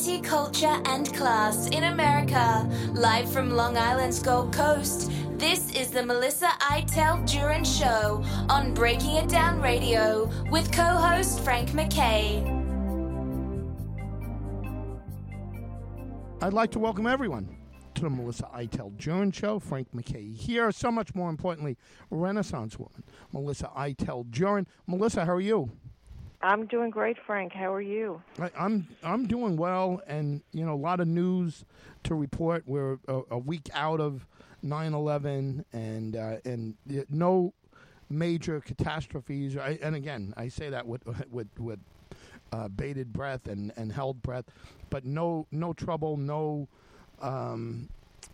Culture, and class in America. Live from Long Island's Gold Coast, this is the Melissa Iteld Jurin Show on Breaking It Down Radio with co host Frank MacKay. I'd like to welcome everyone to the Melissa Iteld Jurin Show. Frank MacKay here. So much more importantly, Renaissance woman, Melissa Iteld Jurin. Melissa, how are you? I'm doing great, Frank. How are you? I, I'm I'm doing well, and you know a lot of news to report. We're a, a week out of 9/11, and uh, and no major catastrophes. I, and again, I say that with with with uh, bated breath and, and held breath, but no no trouble, no um,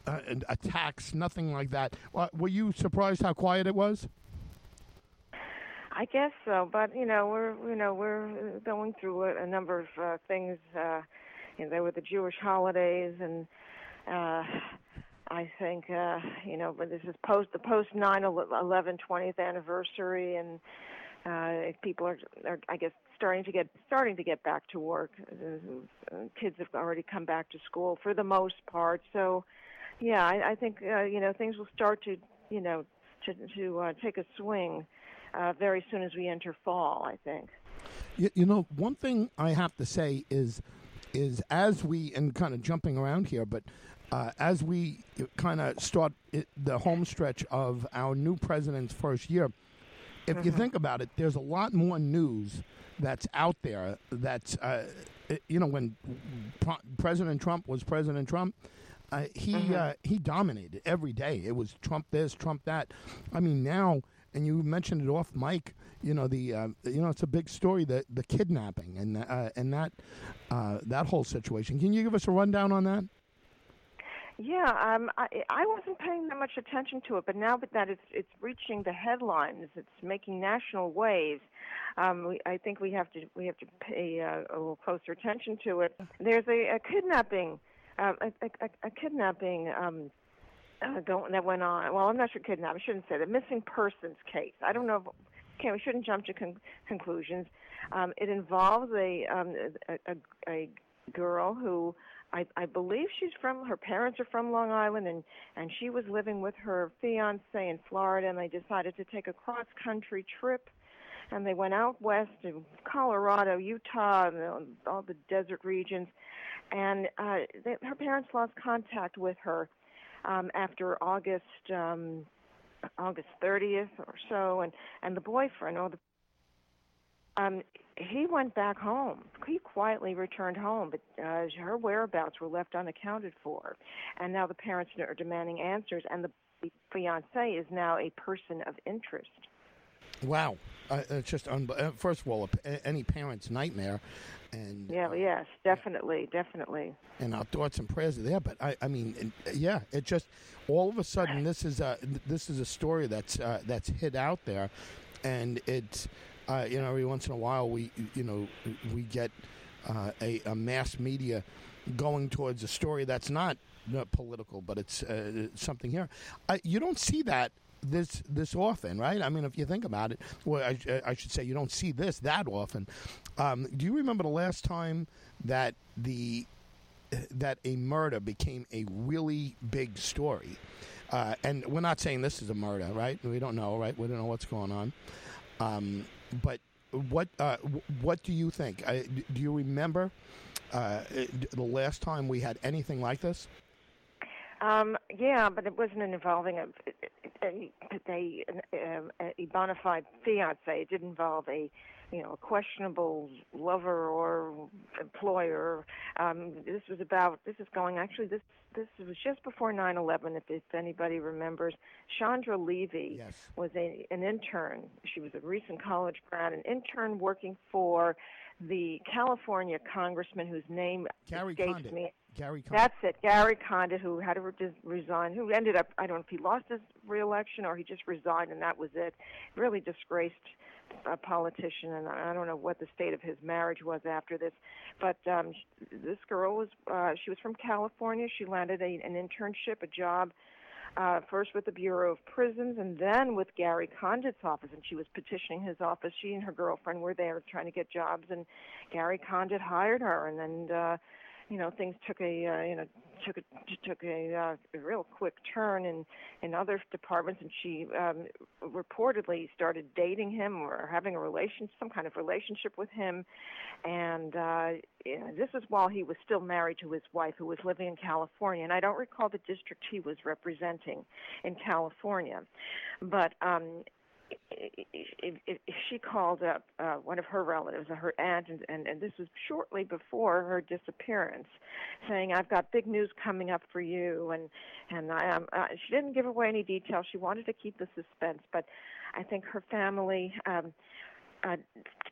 uh, attacks, nothing like that. Were you surprised how quiet it was? I guess so, but you know we're you know we're going through a, a number of uh, things. Uh, you know, there were the Jewish holidays, and uh, I think uh, you know, but this is post the post 9/11 20th anniversary, and uh, people are, are I guess starting to get starting to get back to work. Uh, kids have already come back to school for the most part, so yeah, I, I think uh, you know things will start to you know to to uh, take a swing uh, very soon as we enter fall. I think. You, you know, one thing I have to say is, is as we and kind of jumping around here, but uh, as we kind of start it, the home stretch of our new president's first year, if you think about it, there's a lot more news that's out there. That's uh, it- you know when Pro- President Trump was President Trump. Uh, he uh, he dominated every day. It was Trump this, Trump that. I mean now, and you mentioned it off mic. You know the uh, you know it's a big story the the kidnapping and uh, and that uh, that whole situation. Can you give us a rundown on that? Yeah, um, I, I wasn't paying that much attention to it, but now that it's it's reaching the headlines, it's making national waves. Um, we, I think we have to we have to pay uh, a little closer attention to it. There's a, a kidnapping, um, a, a, a kidnapping um, uh, going, that went on. Well, I'm not sure kidnapping. I shouldn't say that. Missing persons case. I don't know. If, okay, we shouldn't jump to con- conclusions. Um, it involves a, um, a, a a girl who I, I believe she's from her parents are from Long Island and and she was living with her fiance in Florida and they decided to take a cross country trip and they went out west to Colorado, Utah, and all the desert regions and uh they, her parents lost contact with her um after August um August 30th or so and and the boyfriend or the um, he went back home. He quietly returned home, but uh, her whereabouts were left unaccounted for. And now the parents are demanding answers, and the fiance is now a person of interest. Wow, uh, it's just un- uh, first of all, a any parent's nightmare, and Yeah, yes, definitely, definitely. and our thoughts and prayers are there. But I, I mean, uh, yeah, it just all of a sudden this is a this is a story that's uh, that's hit out there, and it's uh, you know every once in a while we you know we get uh, a, a mass media going towards a story that's not uh, political, but it's uh, something here. I, you don't see that this this often, right? I mean, if you think about it, well, I, I should say you don't see this that often. Um, do you remember the last time that the that a murder became a really big story? Uh, and we're not saying this is a murder, right? We don't know, right? We don't know what's going on. Um, but what uh, what do you think? Do you remember uh, the last time we had anything like this? Um, yeah, but it wasn't involving a a, a, a, a bona fide fiance. It did involve a you know a questionable lover or employer. Um, this was about this is going actually this this was just before 9/11. If, if anybody remembers, Chandra Levy Yes. was a an intern. She was a recent college grad, an intern working for the California congressman whose name Gary escapes Condit. me. Gary Condit. That's it. Gary Condit, who had to re- resign, who ended up, I don't know if he lost his reelection or he just resigned and that was it. Really disgraced a politician, and I don't know what the state of his marriage was after this. But um, this girl was, uh, she was from California. She landed a, an internship, a job. Uh, first with the Bureau of Prisons and then with Gary Condit's office, and she was petitioning his office. She and her girlfriend were there trying to get jobs, and Gary Condit hired her, and then uh, you know things took a uh, you know took a took a, uh, a real quick turn in in other departments, and she um, reportedly started dating him or having a relation some kind of relationship with him, and uh, yeah, this is while he was still married to his wife, who was living in California, and I don't recall the district he was representing in California, but um, she called up uh, one of her relatives, her aunt, and, and, and this was shortly before her disappearance, saying, "I've got big news coming up for you." And and I, um, uh, she didn't give away any details. She wanted to keep the suspense, but I think her family. Um, uh,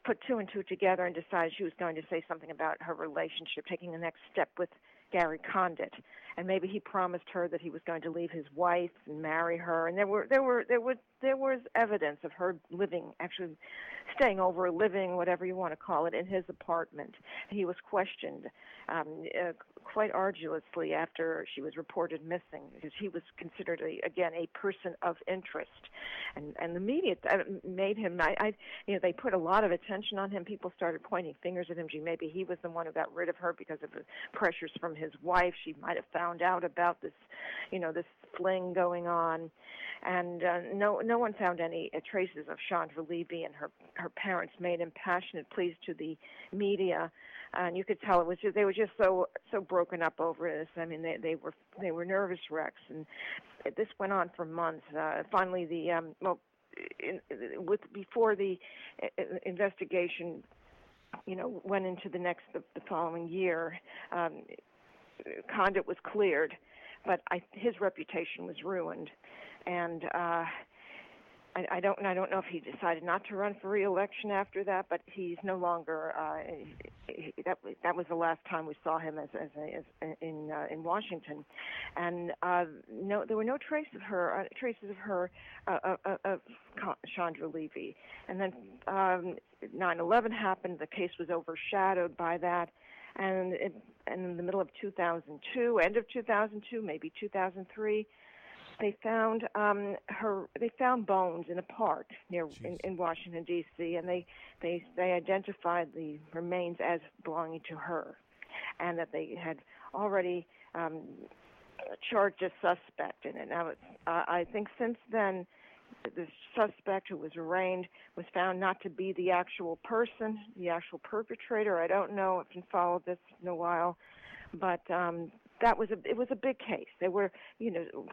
put two and two together and decided she was going to say something about her relationship, taking the next step with Gary Condit, and maybe he promised her that he was going to leave his wife and marry her. And there were there were there was there was evidence of her living, actually staying over, living, whatever you want to call it, in his apartment. He was questioned um, uh, quite arduously after she was reported missing because he was considered a, again a person of interest, and and the media uh, made him. I, I you know they put a lot of attention on him. People started pointing fingers at him. Gee, maybe he was the one who got rid of her because of the pressures from his wife. She might have found out about this, you know, this fling going on, and uh, no no one found any uh, traces of Chandra Levy and her her parents made impassioned pleas to the media and you could tell it was just, they were just so so broken up over this. I mean, they they were they were nervous wrecks, and this went on for months. Uh, finally, the um, well, in, with before the uh, investigation, you know, went into the next the, the following year, um, Condit was cleared, but I, his reputation was ruined, and. uh I, I don't I don't know if he decided not to run for re-election after that, but he's no longer. Uh, he, that that was the last time we saw him as as, as in uh, in Washington, and uh, no, there were no traces of her uh, traces of her uh, uh, uh of Chandra Levy, and then um, 9/11 happened. The case was overshadowed by that, and it, and in the middle of 2002, end of 2002, maybe 2003 they found um, her. They found bones in a park near in, in Washington D.C. and they they they identified the remains as belonging to her, and that they had already um, charged a suspect in it. Now, it's, uh, I think since then, the suspect who was arraigned was found not to be the actual person, the actual perpetrator. I don't know if you followed this in a while, but um, that was a it was a big case. They were, you know,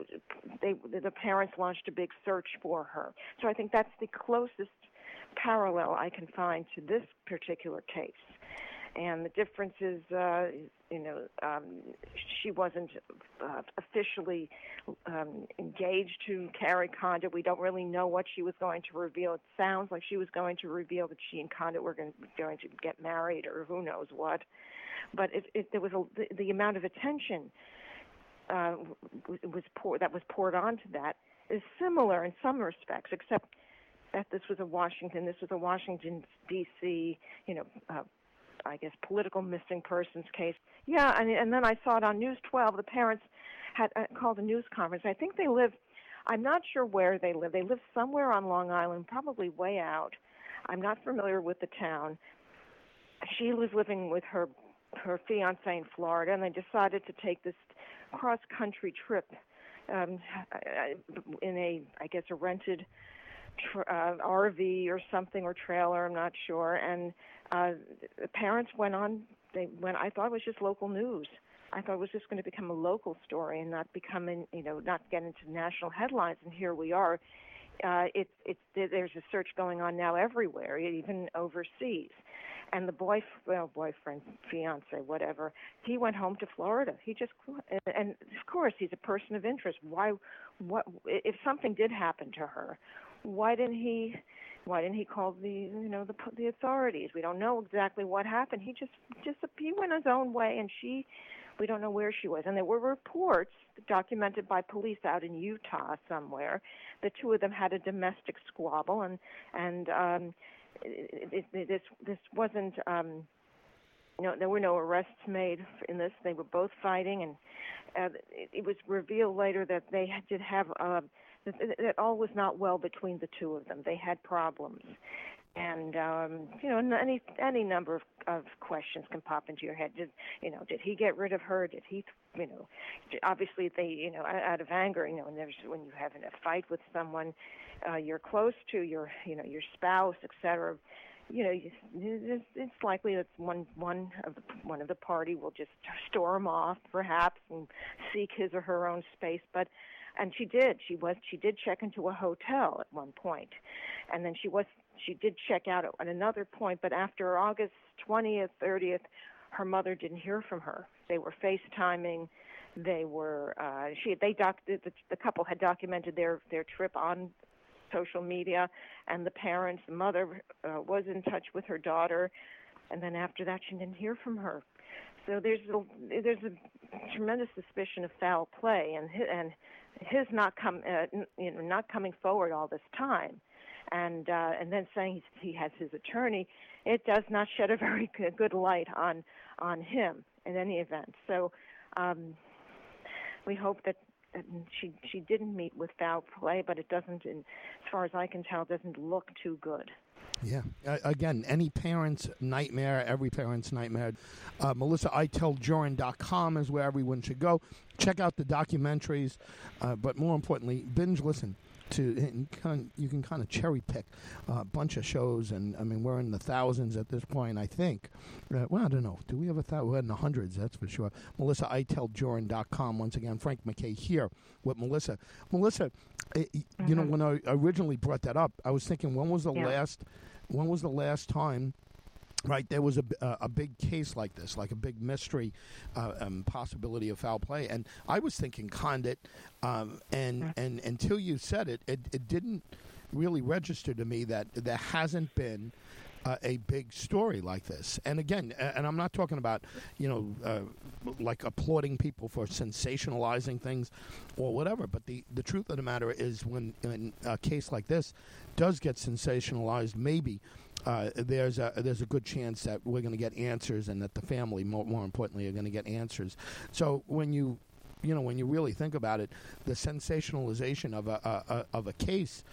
they the parents launched a big search for her. So I think that's the closest parallel I can find to this particular case. And the difference is, uh, you know, um, she wasn't uh, officially um, engaged to Gary Condit. We don't really know what she was going to reveal. It sounds like she was going to reveal that she and Condit were going, going to get married, or who knows what but if, if there was a, the, the amount of attention uh, was pour, that was poured onto that is similar in some respects, except that this was a Washington, this was a Washington D.C. you know, uh, I guess political missing persons case. Yeah, and and then I saw it on News 12. The parents had uh, called a news conference. I think they live. I'm not sure where they live. They live somewhere on Long Island, probably way out. I'm not familiar with the town. She was living with her her fiance in Florida, and they decided to take this cross country trip um, in a, I guess, a rented tr- uh, RV or something or trailer. I'm not sure. And uh, the parents went on. They went. I thought it was just local news. I thought it was just going to become a local story and not become, in, you know, not get into national headlines. And here we are. Uh, it's it's there's a search going on now everywhere, even overseas and the boy, well, boyfriend, fiance, whatever, he went home to Florida. He just, and of course, he's a person of interest. Why, what, if something did happen to her, why didn't he, why didn't he call the, you know, the the authorities? We don't know exactly what happened. He just, just he went his own way, and she, we don't know where she was. And there were reports documented by police out in Utah somewhere. The two of them had a domestic squabble, and and um, it, it, this this wasn't um, you know there were no arrests made in this. They were both fighting, and uh, it, it was revealed later that they did have uh, that, all was not well between the two of them. They had problems, and um, you know, any any number of, of questions can pop into your head. Did you know? Did he get rid of her? Did he, you know? Obviously, they, you know, out of anger, you know, when there's when you have a fight with someone uh, you're close to, your, you know, your spouse, etc. You know, it's, it's likely that one one of the one of the party will just storm off, perhaps, and seek his or her own space. But and she did. She was. She did check into a hotel at one point, and then she was she did check out at, another point, but after August 20th, 30th, her mother didn't hear from her. They were FaceTiming. They were uh, she they doc the, the couple had documented their their trip on social media, and the parents, the mother uh, was in touch with her daughter, and then after that she didn't hear from her. So there's a, there's a tremendous suspicion of foul play, and and his not come uh, you know not coming forward all this time and uh, and then saying he has his attorney, it does not shed a very good light on on him in any event. So um, we hope that, she she didn't meet with foul play, but it doesn't, in, as far as I can tell, doesn't look too good. Yeah. Uh, again, any parent's nightmare, every parent's nightmare. Uh, MelissaIteldJurin.com is where everyone should go. Check out the documentaries, uh, but more importantly, binge listen to kind of, you can kind of cherry pick a bunch of shows, and I mean we're in the thousands at this point. I think. Uh, well, I don't know. Do we have a thousand? We're in the hundreds. That's for sure. Melissa MelissaIteldJurin.com. Once again, Frank MacKay here with Melissa. Melissa, mm-hmm. you know mm-hmm. when I originally brought that up, I was thinking when was the yeah. last when was the last time right there was a, a big case like this like a big mystery uh, um, possibility of foul play and i was thinking condit um, and mm. and until you said it, it it didn't really register to me that there hasn't been uh, a big story like this. And again, and I'm not talking about, you know, uh, like applauding people for sensationalizing things or whatever, but the, the truth of the matter is when, when a case like this does get sensationalized, maybe uh, there's a there's a good chance that we're going to get answers, and that the family, more, more importantly, are going to get answers. So when you you know when you really think about it, the sensationalization of a, a, a of a case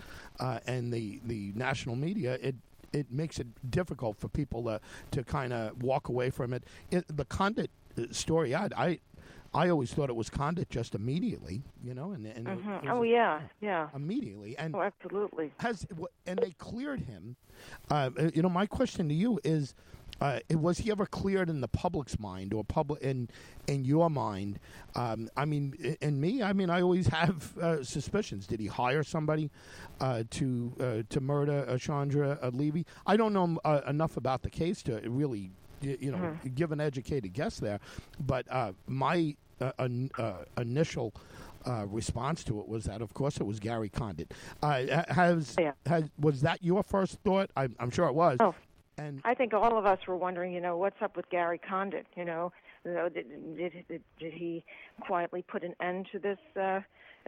uh, and the the national media it. It makes it difficult for people to, to kind of walk away from it. it the Condit uh, story, I, I I always thought it was Condit just immediately, you know, and, and mm-hmm. oh yeah, yeah, immediately, and oh, absolutely has and they cleared him. Uh, you know, my question to you is. Uh, was he ever cleared in the public's mind or public in in your mind? Um, I mean, in me, I mean, I always have uh, suspicions. Did he hire somebody uh, to uh, to murder Chandra Levy? I don't know uh, enough about the case to really you know, mm-hmm. give an educated guess there. But uh, my uh, uh, initial uh, response to it was that, of course, it was Gary Condit. Uh, has, yeah. has was that your first thought? I, am sure it was. Oh, and I think all of us were wondering, you know, what's up with Gary Condit? You know, you know did, did, did, did he quietly put an end to this? Uh,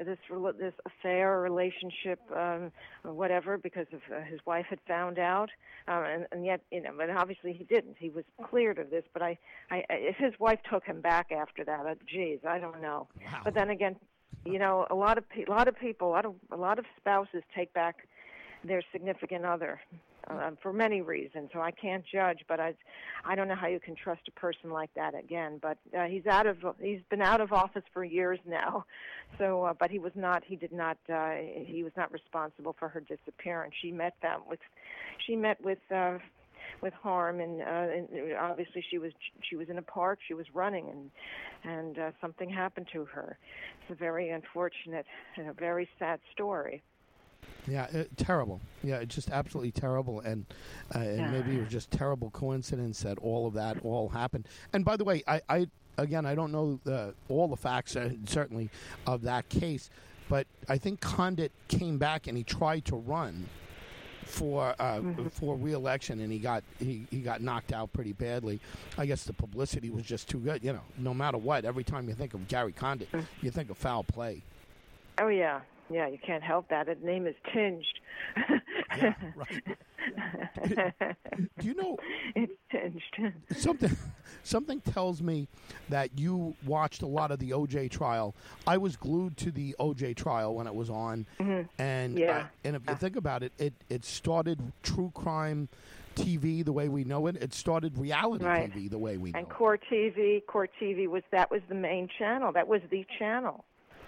this this affair or relationship, um, or whatever, because of uh, his wife had found out, um, and, and yet you know, but obviously he didn't. He was cleared of this, but I, I, if his wife took him back after that, uh, geez, I don't know. Wow. But then again, you know, a lot of pe- a lot of people, a lot of a lot of spouses take back their significant other uh, for many reasons. So I can't judge, but I, I don't know how you can trust a person like that again. But uh, he's out of he's been out of office for years now. So, uh, but he was not he did not uh, he was not responsible for her disappearance. She met them with she met with. Uh, with harm and, uh, and obviously she was she was in a park she was running and and uh, something happened to her it's a very unfortunate and a very sad story yeah, it, uh, terrible. Yeah, just absolutely terrible, and uh, and maybe it was just terrible coincidence that all of that all happened. And by the way, I, I again I don't know the, all the facts uh, certainly of that case, but I think Condit came back and he tried to run for uh, mm-hmm. for reelection, and he got he, he got knocked out pretty badly. I guess the publicity was just too good. You know, no matter what, every time you think of Gary Condit, mm-hmm. you think of foul play. Oh yeah, yeah, you can't help that. His name is tinged. yeah, right. Do you know it's tinged. something? Something tells me that you watched a lot of the OJ trial. I was glued to the OJ trial when it was on, mm-hmm. and Yeah. uh, and if you think about it, it it started true crime TV the way we know it. It started reality Right. TV the way we know And it. Court TV, Court TV was that was the main channel. That was the channel.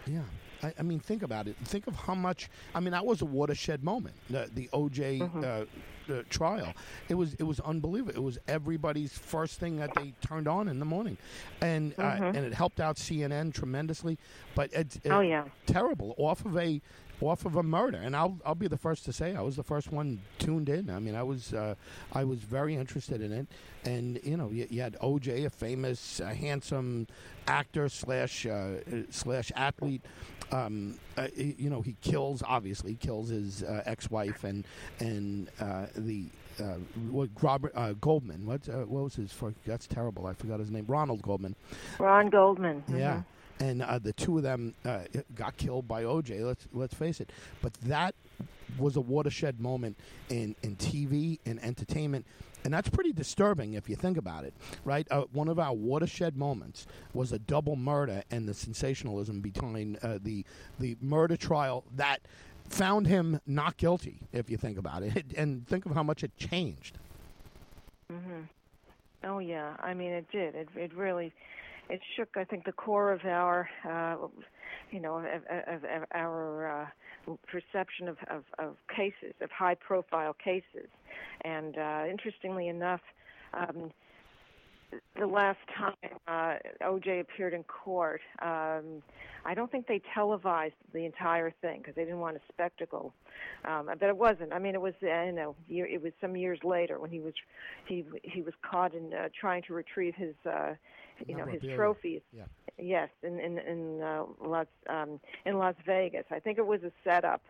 Yeah. I, I mean, think about it. Think of how much. I mean, that was a watershed moment. The, the OJ Mm-hmm. uh, uh, trial. It was it was unbelievable. It was everybody's first thing that they turned on in the morning, and uh, and it helped out CNN tremendously. But it's it, Mm-hmm. Oh, yeah. terrible off of a off of a murder. And I'll I'll be the first to say I was the first one tuned in. I mean, I was uh, I was very interested in it. And you know, you, you had OJ, a famous, uh, handsome actor slash uh, slash athlete. Um, uh, you know, he kills obviously kills his uh, ex-wife and and uh, the. Uh, what Robert uh, Goldman? What uh, what was his? For, that's terrible. I forgot his name. Ronald Goldman. Ron Goldman. mhm. Yeah, and uh, the two of them uh, got killed by OJ. Let's let's face it. But that was a watershed moment in in TV and entertainment, and that's pretty disturbing if you think about it. Right, uh, one of our watershed moments was a double murder and the sensationalism behind uh, the the murder trial that found him not guilty. If you think about it, and think of how much it changed. Mhm. Oh yeah, I mean it did. It it really, it shook. I think the core of our, uh, you know, of, of, of our uh, perception of, of of cases, of high-profile cases. And uh, interestingly enough, um, the last time uh, OJ appeared in court, um, I don't think they televised the entire thing because they didn't want a spectacle. Um, but it wasn't. I mean, it was uh, you know, year, it was some years later when he was he he was caught in uh, trying to retrieve his uh, you know his trophies. Yeah. Yes, in in in uh, Las um, in Las Vegas. I think it was a setup,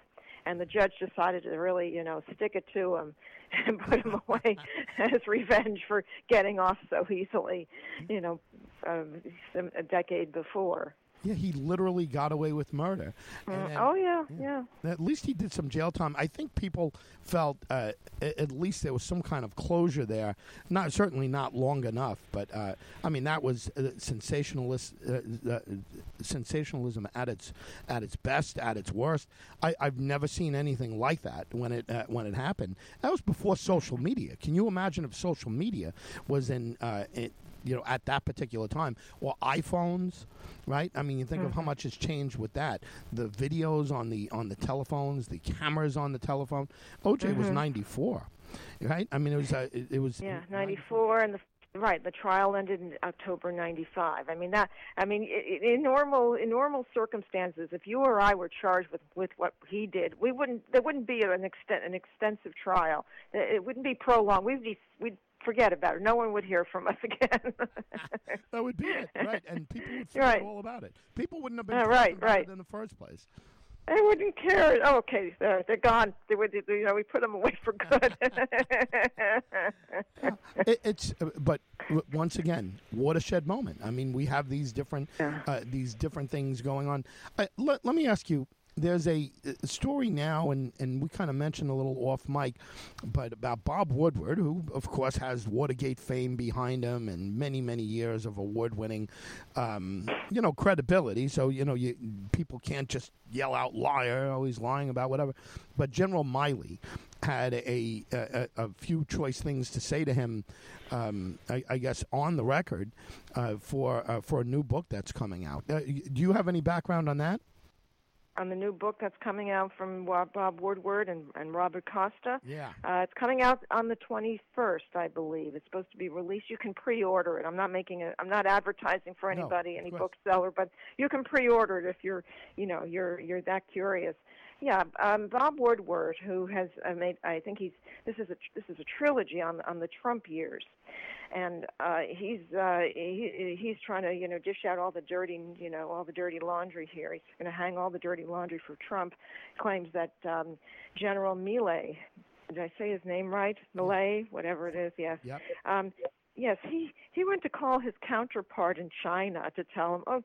and the judge decided to really you know stick it to him and put him away as revenge for getting off so easily, you know, um, some, a decade before. Yeah, he literally got away with murder. And then- oh yeah, yeah. At least he did some jail time. I think people felt uh, at least there was some kind of closure there. Not certainly not long enough, but uh, I mean that was uh, sensationalist, uh, uh, sensationalism at its at its best, at its worst. I, I've never seen anything like that when it uh, when it happened. That was before social media. Can you imagine if social media was in? Uh, it, you know, at that particular time, or iPhones, right? I mean, you think of how much has changed with that. The videos on the on the telephones, the cameras on the telephone. OJ was ninety four, right? I mean, it was uh, it, it was Yeah, 94 and the right, the trial ended in October 95. I mean that I mean in normal in normal circumstances if you or I were charged with with what he did, we wouldn't there wouldn't be an extent an extensive trial. It it wouldn't be prolonged. We'd be we'd forget about it. No one would hear from us again. That would be it, right? And people would forget Right. all about it. People wouldn't have been Uh, right, right. in the first place. They wouldn't care. Oh, okay, they're, they're gone. They would, you know, we put them away for good. it, it's uh, but once again watershed moment i mean we have these different uh, these different things going on uh, let, let me ask you there's a, a story now and, and we kind of mentioned a little off mic but about bob woodward who of course has watergate fame behind him and many many years of award winning um, you know credibility so you know you people can't just yell out liar always lying about whatever but general Milley had a, a, a few choice things to say to him, um, I, I guess, on the record uh, for uh, for a new book that's coming out. Uh, do you have any background on that? On the new book that's coming out from Bob Woodward and, and Robert Costa. Yeah. Uh, it's coming out on the 21st, I believe. It's supposed to be released. You can pre-order it. I'm not making a. I'm not advertising for anybody, of any bookseller, but you can pre-order it if you're, you know, you're you're that curious. Yeah, um, Bob Woodward, who has uh, made, I think he's this is a this is a trilogy on on the Trump years, and uh, he's uh, he, he's trying to you know dish out all the dirty you know all the dirty laundry here. He's going to hang all the dirty laundry for Trump. Claims that um, General Milley, did I say his name right? Millet, whatever it is. Yes. Yep. Um, yes, he he went to call his counterpart in China to tell him, oh.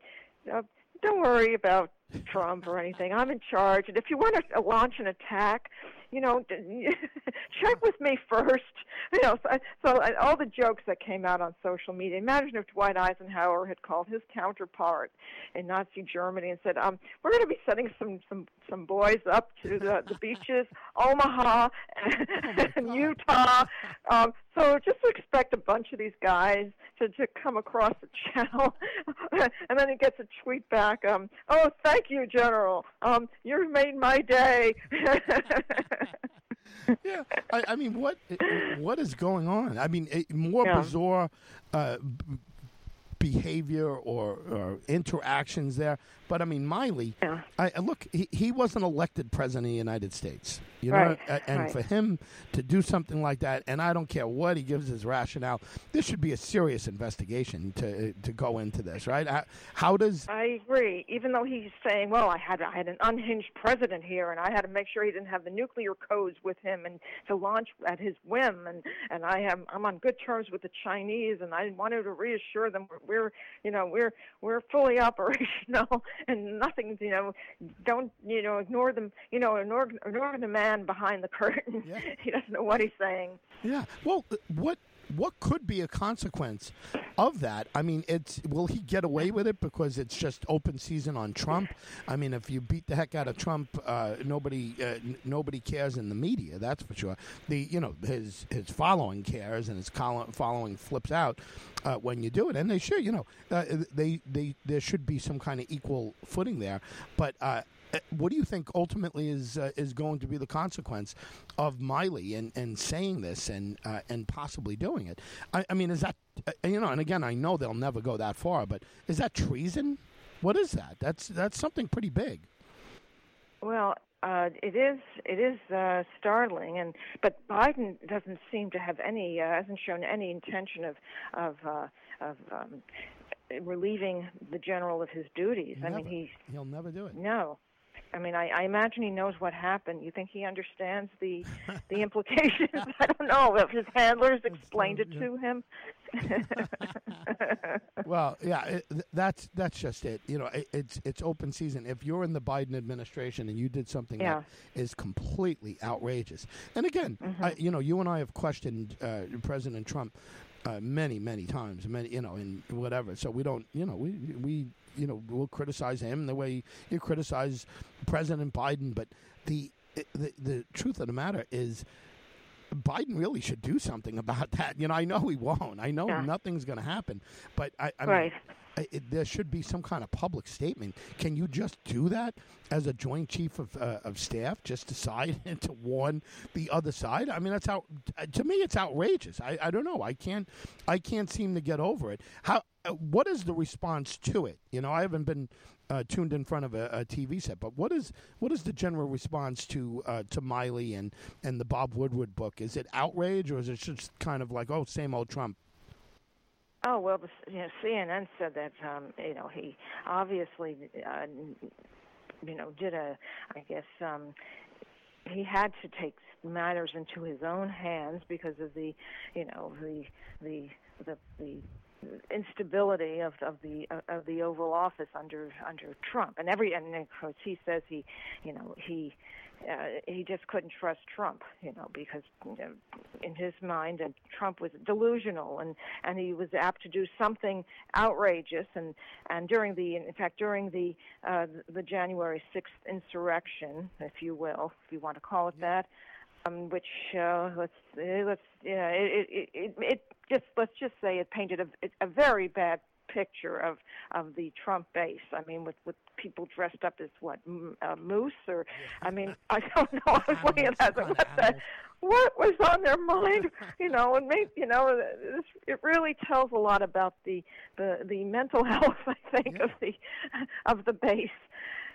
Uh, don't worry about Trump or anything. I'm in charge. And if you want to launch an attack, you know, check with me first. You know, so, so all the jokes that came out on social media. Imagine if Dwight Eisenhower had called his counterpart in Nazi Germany and said, um, "We're going to be sending some some some boys up to the, the beaches, Omaha and, oh and Utah. Um, so just expect a bunch of these guys to, to come across the channel, and then he gets a tweet back. Um, oh, thank you, General. Um, you've made my day. yeah, I, I, mean, what what is going on? I mean, more yeah. bizarre uh, behavior or, or, interactions there. But I mean, Milley yeah. I, look, he, he wasn't elected president of the United States. You know, right. and right. for him to do something like that, and I don't care what he gives his rationale, this should be a serious investigation to uh, to go into this, right? How, does I agree? Even though he's saying, "Well, I had I had an unhinged president here, and I had to make sure he didn't have the nuclear codes with him, and to launch at his whim, and and I am I'm on good terms with the Chinese, and I wanted to reassure them we're, we're you know we're we're fully operational, and nothing you know don't you know ignore them you know ignore ignore the man behind the curtain. Yeah. he doesn't know what he's saying. Yeah. Well, what what could be a consequence of that? I mean, it's will he get away with it because it's just open season on Trump? I mean, if you beat the heck out of Trump, uh, nobody uh, n- nobody cares in the media. That's for sure. The you know his his following cares and his following flips out uh, when you do it, and they should. You know, uh, they they there should be some kind of equal footing there, but uh, uh, what do you think ultimately is uh, is going to be the consequence of Milley and, and saying this and uh, and possibly doing it? I, I mean, is that uh, you know? And again, I know they'll never go that far, but is that treason? What is that? That's that's something pretty big. Well, uh, it is it is uh, startling, and but Biden doesn't seem to have any uh, hasn't shown any intention of of uh, of um, relieving the general of his duties. Never. I mean, he's he'll never do it. No, I mean, I, I imagine he knows what happened. You think he understands the the implications? I don't know if his handlers explained it to him. well, yeah, it, that's that's just it. You know, it, it's it's open season. If you're in the Biden administration and you did something yeah. that is completely outrageous, and again, mm-hmm. I, you know, you and I have questioned uh, President Trump uh, many, many times, many, you know, and whatever. So we don't, you know, we we you know we'll criticize him the way you criticize President Biden, but the the, the truth of the matter is. Biden really should do something about that. You know, I know he won't. I know yeah. nothing's going to happen, but I, I right. mean, it, there should be some kind of public statement. Can you just do that as a joint chief of, uh, of staff? Just decide to warn the other side. I mean, that's how. To me, it's outrageous. I, I don't know. I can't. I can't seem to get over it. How? Uh, what is the response to it? You know, I haven't been uh, tuned in front of a, a, TV set, but what is what is the general response to uh, to Milley and and the Bob Woodward book? Is it outrage or is it just kind of like, oh, same old Trump? Oh well, you know, CNN said that um, you know he obviously uh, you know did a I guess um, he had to take matters into his own hands because of the you know the the the, the instability of of the of the Oval Office under under Trump and every and of course he says he you know he uh, he just couldn't trust Trump, you know, because you know, in his mind, uh, Trump was delusional, and and he was apt to do something outrageous. And and during the, in fact, during the uh, the January sixth insurrection, if you will, if you want to call it that, um, which uh, let's let's you know, it, it it it just let's just say it painted a a very bad picture of of the Trump base. I mean, with with people dressed up as what uh, moose or I mean, I don't know. I was looking at that. What the, what was on their mind? You know, and maybe you know, this, it really tells a lot about the the the mental health. I think yeah. of the of the base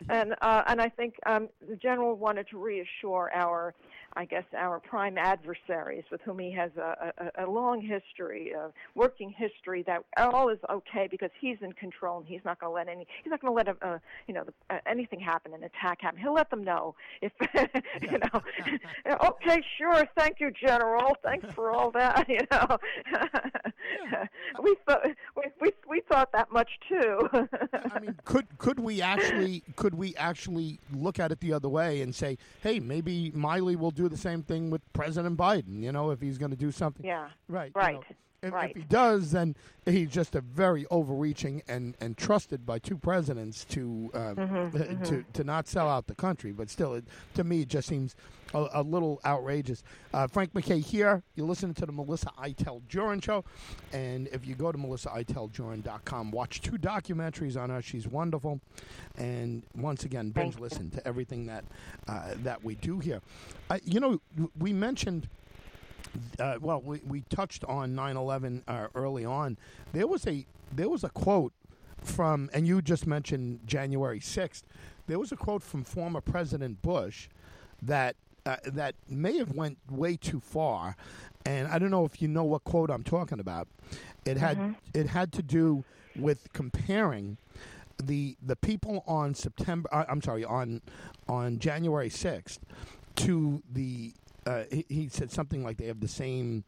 and uh, and I think um, the general wanted to reassure our, I guess, our prime adversaries with whom he has a, a, a long history, a working history, that all is okay because he's in control and he's not going to let any, he's not going to let a, uh, you know, the, uh, anything happen, an attack happen. He'll let them know if, you know, okay, sure, thank you, General, thanks for all that, you know. we thought we, we we thought that much too. I mean, could could we actually could we actually look at it the other way and say, hey, maybe Milley will do the same thing with President Biden? You know, if he's going to do something. Yeah. Right. Right. You know, if, right. if he does, then he's just a very overreaching and, and trusted by two presidents to uh, Mm-hmm, to to not sell out the country. But still, it, to me, it just seems a, a little outrageous. Uh, Frank MacKay here. You're listening to the Melissa Iteld Jurin show, and if you go to melissaiteldjurin.com, watch two documentaries on her. She's wonderful, and once again, binge Thank you. listen to everything that uh, that we do here. Uh, you know, we mentioned uh, well, we, we touched on 9/11 uh, early on. There was a there was a quote from, and you just mentioned January 6th. There was a quote from former President Bush that uh, that may have went way too far, and I don't know if you know what quote I'm talking about. It had it had to do with comparing the the people on September. Uh, I'm sorry on on January 6th to the uh, he, he said something like they have the same,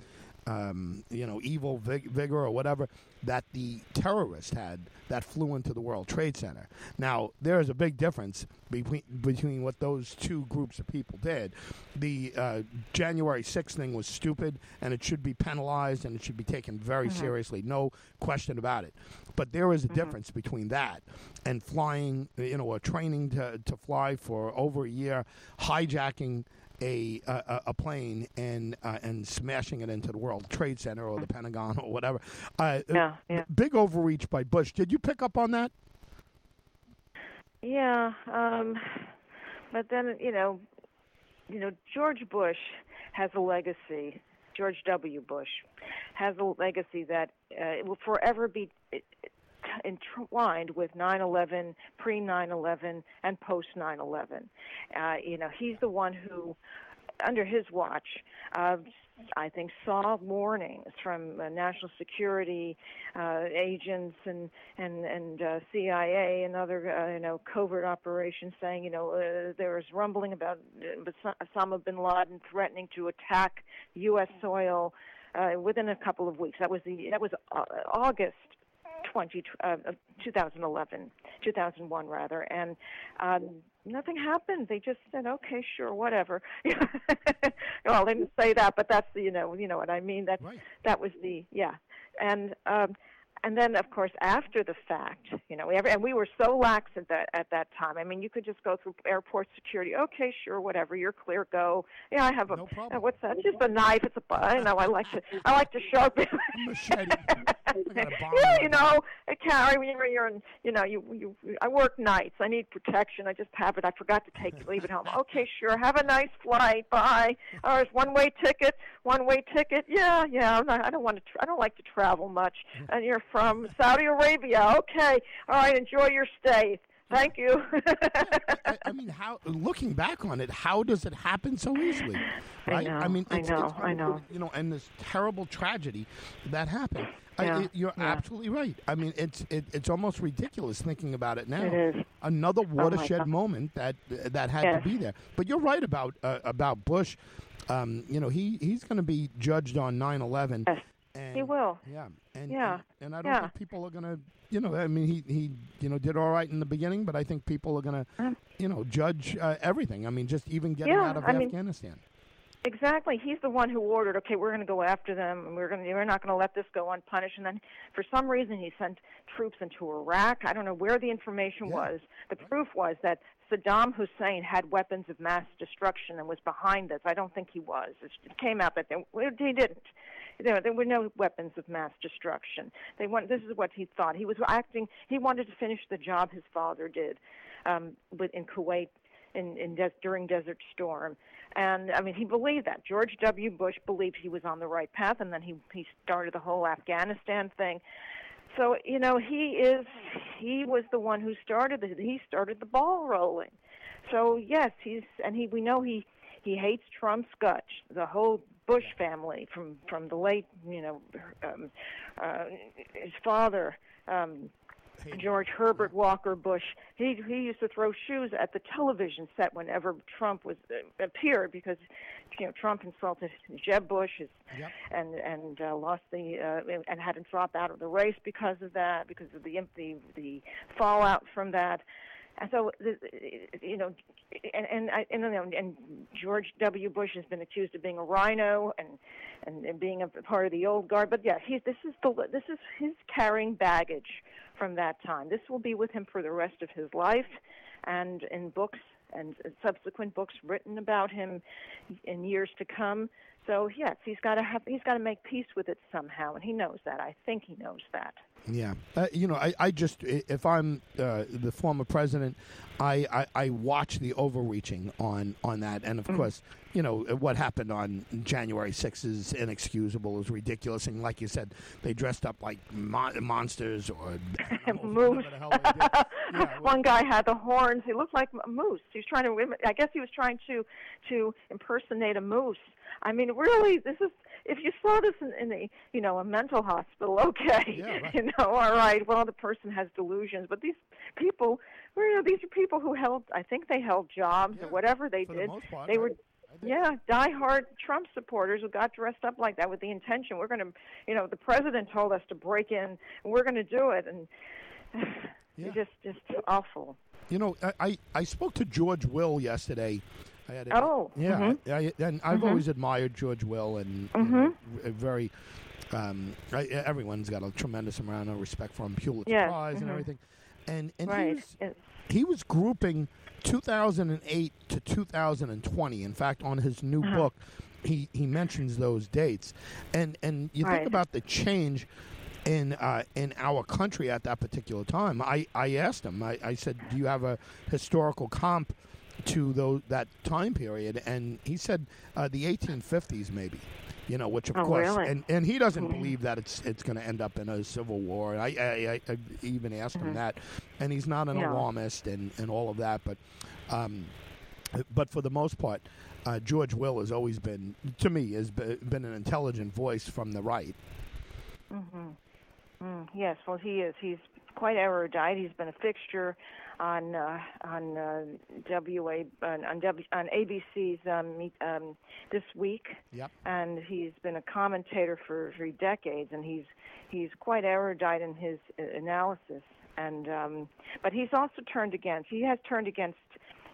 um, you know, evil vig- vigor or whatever that the terrorist had that flew into the World Trade Center. Now there is a big difference between between what those two groups of people did. The uh, January 6th thing was stupid, and it should be penalized, and it should be taken very seriously, no question about it. But there is a difference between that and flying, you know, or training to to fly for over a year, hijacking a a, a plane and uh, and smashing it into the World Trade Center or the Pentagon or whatever. Uh, Yeah, yeah. Big overreach by Bush. Did you pick up on that? Yeah, um, but then you know, you know, George Bush has a legacy. George W. Bush has a legacy that uh, it will forever be entwined with 9/11, pre 9/11, and post 9/11. Uh, you know, he's the one who, under his watch, uh, I think saw warnings from uh, national security uh, agents and and and uh, CIA and other uh, you know covert operations saying you know uh, there was rumbling about uh, Osama bin Laden threatening to attack U.S. soil uh, within a couple of weeks. That was the that was uh, August 20, uh, of 2011, 2001 rather, and um, nothing happened. They just said, "Okay, sure, whatever." well, they didn't say that, but that's the you know you know what I mean. That Right. that was the yeah, and um, and then of course after the fact, you know, every, and we were so lax at that at that time. I mean, you could just go through airport security. Okay, sure, whatever, you're clear, go. Yeah, I have a No problem. uh, what's that? Just a knife. It's a I know. I like to I like to sharpen. Machete. I got a bomb in yeah, you know, I carry when you're, you're in, you know, you, you, I work nights. I need protection. I just have it. I forgot to take it, leave it home. Okay, sure. Have a nice flight. Bye. Oh, it's one way ticket. One way ticket. Yeah, yeah. I'm not, I don't want to. Tra- I don't like to travel much. And you're from Saudi Arabia. Okay. All right. Enjoy your stay. Thank you. I, I mean, how? Looking back on it, how does it happen so easily? I Right? know, mean, I know, I know. You know, and this terrible tragedy that happened. Yeah, I, it, you're yeah. absolutely right. I mean, it's it, it's almost ridiculous thinking about it now. It is. Oh Another watershed God. moment that that had Yes. to be there. But you're right about uh, about Bush. Um, you know, he he's going to be judged on 9/11. Yes, And, he will. Yeah, and Yeah, and, and I don't yeah. think people are gonna, you know, I mean, he he you know did all right in the beginning, but I think people are gonna, Mm. you know, judge uh, everything. I mean, just even getting Yeah, out of I mean- Afghanistan. Exactly. He's the one who ordered, okay, we're going to go after them and we're going to we're not going to let this go unpunished and then for some reason he sent troops into Iraq. I don't know where the information Yeah. was. The proof was that Saddam Hussein had weapons of mass destruction and was behind this. I don't think he was. It came out that they, he didn't. There, there were no weapons of mass destruction. They want. This is what he thought. He was acting. He wanted to finish the job his father did, um, in Kuwait in, in des- during Desert Storm. And I mean, he believed that. George W. Bush believed he was on the right path, and then he he started the whole Afghanistan thing. So you know, he is he was the one who started the he started the ball rolling. So yes, he's and he we know he he hates Trump's guts. The whole Bush family from from the late you know um, uh, his father. Um, George Herbert Walker Bush. He he used to throw shoes at the television set whenever Trump was uh, appeared because you know Trump insulted Jeb Bush his, Yep. and and uh, lost the uh, and had to drop out of the race because of that because of the the the fallout from that. And so, you know, and and and, and George W. Bush has been accused of being a rhino and and, and being a part of the old guard. But yeah, he's this is the this is his carrying baggage from that time. This will be with him for the rest of his life, and in books and subsequent books written about him in years to come. So yes, he's got to have he's got to make peace with it somehow, and he knows that. I think he knows that. Yeah, uh, you know, I, I just if I'm uh, the former president, I, I, I watch the overreaching on on that, and of course, you know what happened on January 6th is inexcusable, is ridiculous, and like you said, they dressed up like mon- monsters or Moose. whatever the hell they did. Yeah, One guy had the horns. He looked like a moose. He was trying to. I guess he was trying to to impersonate a moose. I mean, really, this is. If you saw this in, in a you know a mental hospital, okay, Yeah, right. you know, all right. Well, the person has delusions, but these people, well, you know, these are people who held. I think they held jobs Yeah, or whatever they the did. most part, they I- were yeah, diehard Trump supporters who got dressed up like that with the intention we're going to, you know, the president told us to break in, and we're going to do it, and Yeah. it's just just awful. You know, I, I spoke to George Will yesterday. I had a, Oh, yeah, mhm. I, and I've Mhm. always admired George Will, and you Mhm. know, very. Um, I, everyone's got a tremendous amount of respect for him, Pulitzer Yes, Prize and mhm. everything, and and he was he was grouping 2008 to 2020. In fact, on his new Uh-huh. book, he he mentions those dates, and and you think about the change in uh, in our country at that particular time. I, I asked him. I, I said, "Do you have a historical comp to those that time period?" And he said, uh, "The 1850s, maybe." You know, which of Oh, course, really? and, and he doesn't Mhm. believe that it's it's going to end up in a civil war. I I, I, I even asked him Mhm. that, and he's not an Yeah. alarmist and, and all of that, but um, but for the most part, uh, George Will has always been, to me, has be- been an intelligent voice from the right. mhm. Mm, yes, well, he is. He's quite erudite. He's been a fixture on uh, on uh, WA on on, w, on ABC's um, um, this week. Yep. and he's been a commentator for, for decades, and he's he's quite erudite in his uh, analysis. And um, but he's also turned against. He has turned against,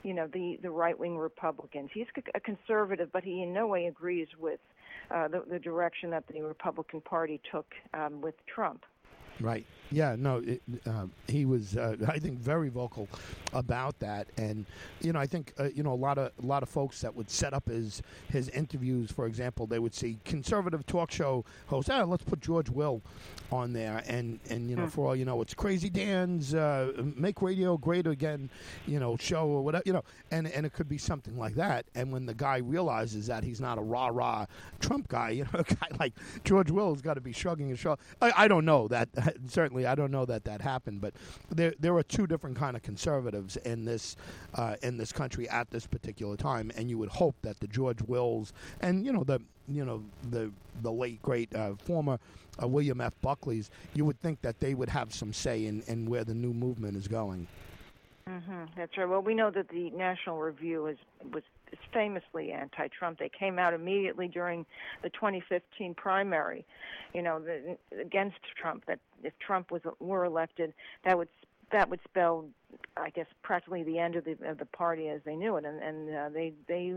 you know, the the right wing Republicans. He's a conservative, but he in no way agrees with uh, the the direction that the Republican Party took um, with Trump. Right. Yeah. No. It, uh, he was, uh, I think, very vocal about that, and you know, I think uh, you know a lot of a lot of folks that would set up his his interviews. For example, they would see conservative talk show host. Ah, let's put George Will on there, and and you know, Hmm. for all you know, it's Crazy Dan's uh, Make Radio Great Again, you know, show or whatever, you know, and and it could be something like that. And when the guy realizes that he's not a rah rah Trump guy, you know, a guy like George Will has got to be shrugging his shoulder. I, I don't know that certainly. I don't know that that happened, but there there are two different kind of conservatives in this uh, in this country at this particular time, and you would hope that the George Wills and you know the you know the the late great uh, former uh, William F. Buckley's, you would think that they would have some say in, in where the new movement is going. hmm That's right. Well, we know that the National Review is was is famously anti-Trump. They came out immediately during the 2015 primary, you know, the, against Trump. That if Trump was were elected, that would that would spell, I guess, practically the end of the of the party as they knew it. And and uh, they they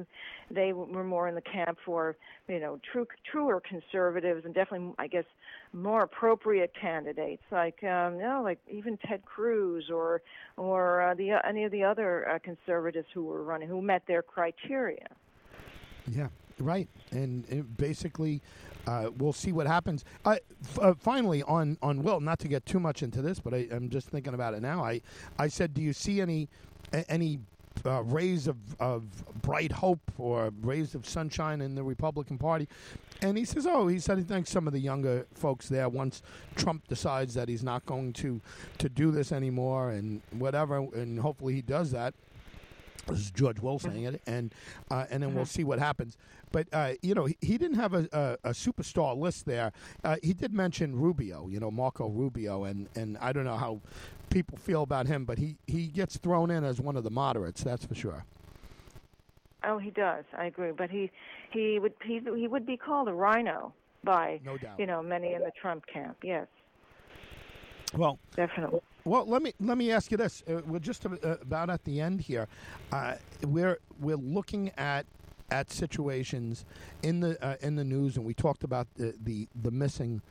they were more in the camp for you know true truer conservatives and definitely I guess more appropriate candidates like um, you know like even Ted Cruz or or uh, the any of the other uh, conservatives who were running who met their criteria. Yeah, right. And, basically, uh, we'll see what happens. Uh, f- uh, finally, on on Will, not to get too much into this, but I, I'm just thinking about it now. I I said, do you see any a- any uh, rays of, of bright hope or rays of sunshine in the Republican Party? And he says, oh, he said he thinks some of the younger folks there, once Trump decides that he's not going to to do this anymore and whatever, and hopefully he does that. This is George Will saying it, and uh, and then we'll see what happens. But uh, you know, he, he didn't have a, a, a superstar list there. Uh, he did mention Rubio, you know, Marco Rubio, and, and I don't know how people feel about him, but he, he gets thrown in as one of the moderates. That's for sure. Oh, he does. I agree. But he he would he he would be called a RINO by No doubt. you know many in the Trump camp. Yes, Well, definitely. Well, let me let me ask you this. Uh, we're just uh, about at the end here. Uh, we're we're looking at at situations in the uh, in the news, and we talked about the the, the missing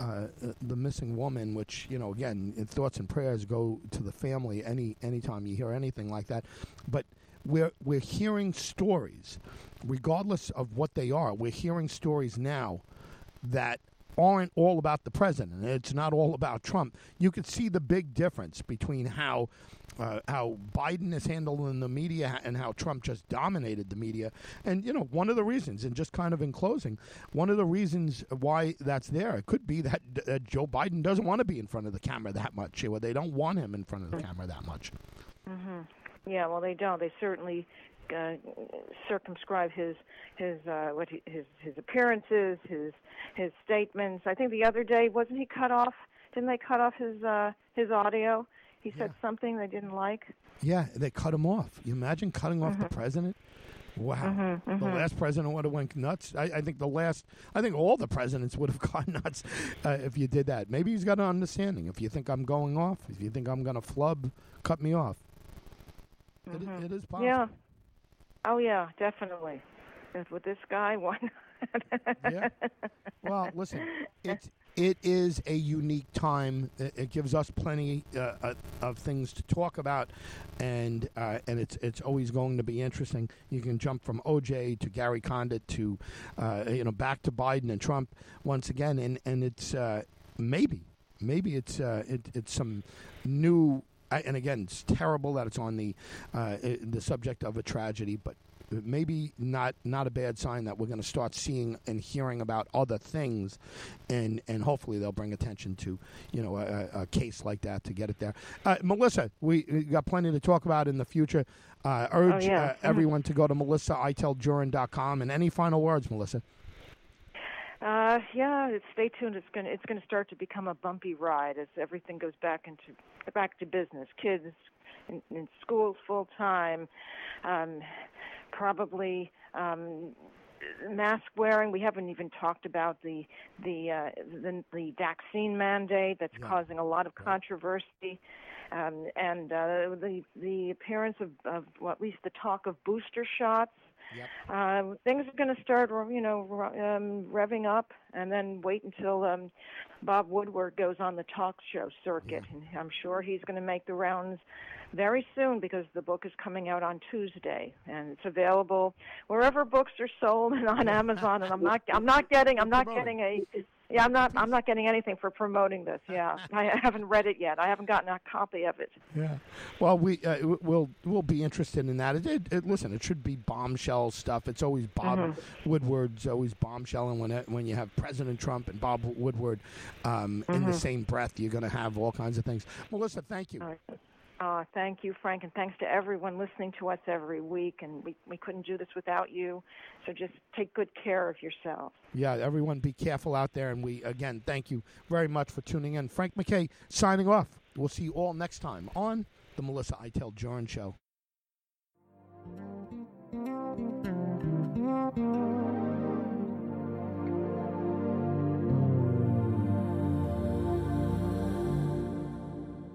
uh, uh, the missing woman. Which you know, again, in thoughts and prayers go to the family any anytime you hear anything like that. But we're we're hearing stories, regardless of what they are. We're hearing stories now that aren't all about the president. It's not all about Trump. You could see the big difference between how uh, how Biden is handling the media and how Trump just dominated the media. And you know, one of the reasons, and just kind of in closing, one of the reasons why that's there, it could be that uh, Joe Biden doesn't want to be in front of the camera that much, or they don't want him in front of the camera that much. Mm-hmm. Yeah, well, they don't. They certainly uh, circumscribe his his uh, what he, his his appearances, his his statements. I think the other day wasn't he cut off? Didn't they cut off his uh, his audio? He said something they didn't like. Yeah, they cut him off. You imagine cutting off the president? Wow, the last president would have went nuts. I, I think the last, I think all the presidents would have gone nuts uh, if you did that. Maybe he's got an understanding. If you think I'm going off, if you think I'm going to flub, cut me off. It, it is possible. Yeah. Oh yeah, definitely. With this guy, why not? Yeah. Well, listen, it's it is a unique time. It, it gives us plenty uh, uh, of things to talk about, and uh, and it's it's always going to be interesting. You can jump from OJ to Gary Condit to uh, you know back to Biden and Trump once again, and and it's uh, maybe maybe it's uh, it, it's some new. And again, it's terrible that it's on the uh, the subject of a tragedy, but maybe not not a bad sign that we're going to start seeing and hearing about other things, and and hopefully they'll bring attention to you know a, a case like that to get it there. Uh, Melissa, we, we got plenty to talk about in the future. Uh, urge Oh, yeah. uh, everyone to go to MelissaIteldJurin.com. And any final words, Melissa? Uh, yeah, stay tuned. It's gonna it's gonna start to become a bumpy ride as everything goes back into back to business. Kids in, in schools full time, um, probably um, mask wearing. We haven't even talked about the the uh, the, the vaccine mandate that's Yeah. causing a lot of controversy. Um, and uh, the the appearance of, of well, at least the talk of booster shots. Yep. Uh, things are going to start, you know, um, revving up, and then wait until um, Bob Woodward goes on the talk show circuit. And I'm sure he's going to make the rounds very soon because the book is coming out on Tuesday, and it's available wherever books are sold and on Amazon. And I'm not, I'm not getting, I'm not getting a, yeah, I'm not, I'm not getting anything for promoting this. Yeah, I haven't read it yet. I haven't gotten a copy of it. Yeah. Well, we uh, we'll we'll be interested in that. It, it, it- listen, it should be bombshell stuff. It's always Bob Woodward's always bombshelling when it, when you have President Trump and Bob Woodward um, in the same breath. You're going to have all kinds of things. Melissa, thank you. Uh, thank you, Frank, and thanks to everyone listening to us every week. And we, we couldn't do this without you. So just take good care of yourselves. Yeah, everyone, be careful out there. And we again thank you very much for tuning in. Frank MacKay signing off. We'll see you all next time on the Melissa Iteld Jurin Show.